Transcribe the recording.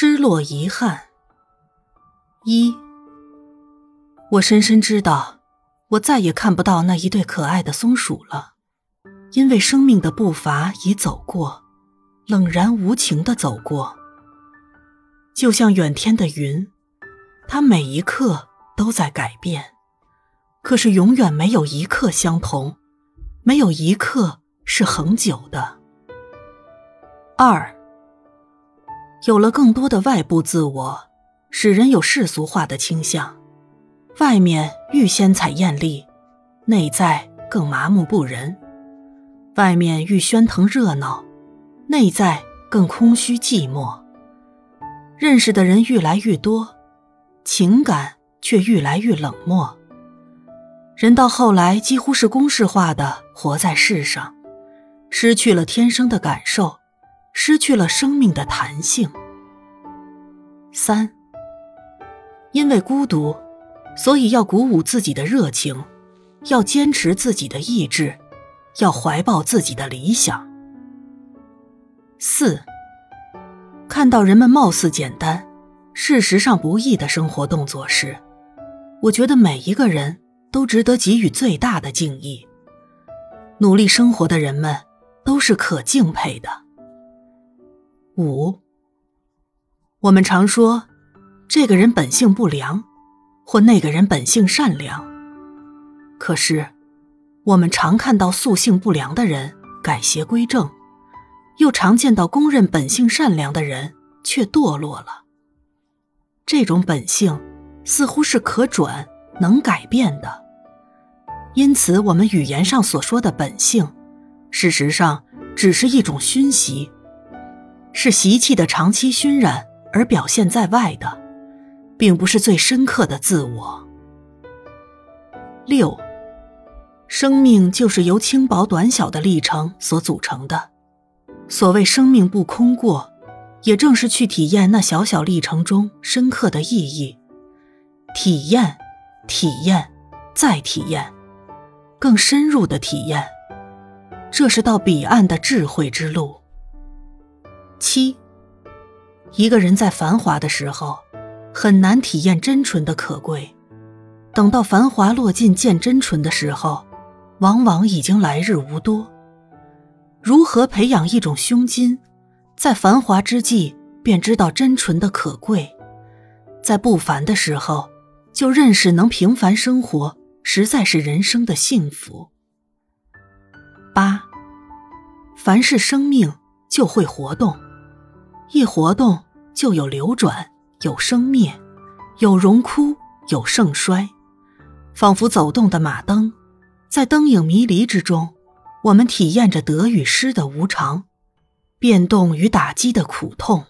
失落遗憾。一，我深深知道，我再也看不到那一对可爱的松鼠了，因为生命的步伐已走过，冷然无情的走过。就像远天的云，它每一刻都在改变，可是永远没有一刻相同，没有一刻是恒久的。二。有了更多的外部自我，使人有世俗化的倾向。外面愈鲜彩艳丽，内在更麻木不仁；外面愈喧腾热闹，内在更空虚寂寞。认识的人愈来愈多，情感却愈来愈冷漠。人到后来几乎是公式化的活在世上，失去了天生的感受。失去了生命的弹性。三，因为孤独，所以要鼓舞自己的热情，要坚持自己的意志，要怀抱自己的理想。四，看到人们貌似简单，事实上不易的生活动作时，我觉得每一个人都值得给予最大的敬意。努力生活的人们都是可敬佩的。五，我们常说，这个人本性不良，或那个人本性善良。可是，我们常看到素性不良的人改邪归正，又常见到公认本性善良的人却堕落了。这种本性似乎是可转、能改变的，因此，我们语言上所说的本性，事实上只是一种熏习。是习气的长期熏染而表现在外的，并不是最深刻的自我。六，生命就是由轻薄短小的历程所组成的。所谓生命不空过，也正是去体验那小小历程中深刻的意义。体验，体验，再体验，更深入的体验，这是到彼岸的智慧之路。七，一个人在繁华的时候，很难体验真纯的可贵；等到繁华落尽见真纯的时候，往往已经来日无多。如何培养一种胸襟，在繁华之际便知道真纯的可贵，在不凡的时候就认识能平凡生活，实在是人生的幸福。八，凡是生命就会活动。一活动就有流转，有生灭，有荣枯，有盛衰，仿佛走动的马灯，在灯影迷离之中，我们体验着得与失的无常，变动与打击的苦痛。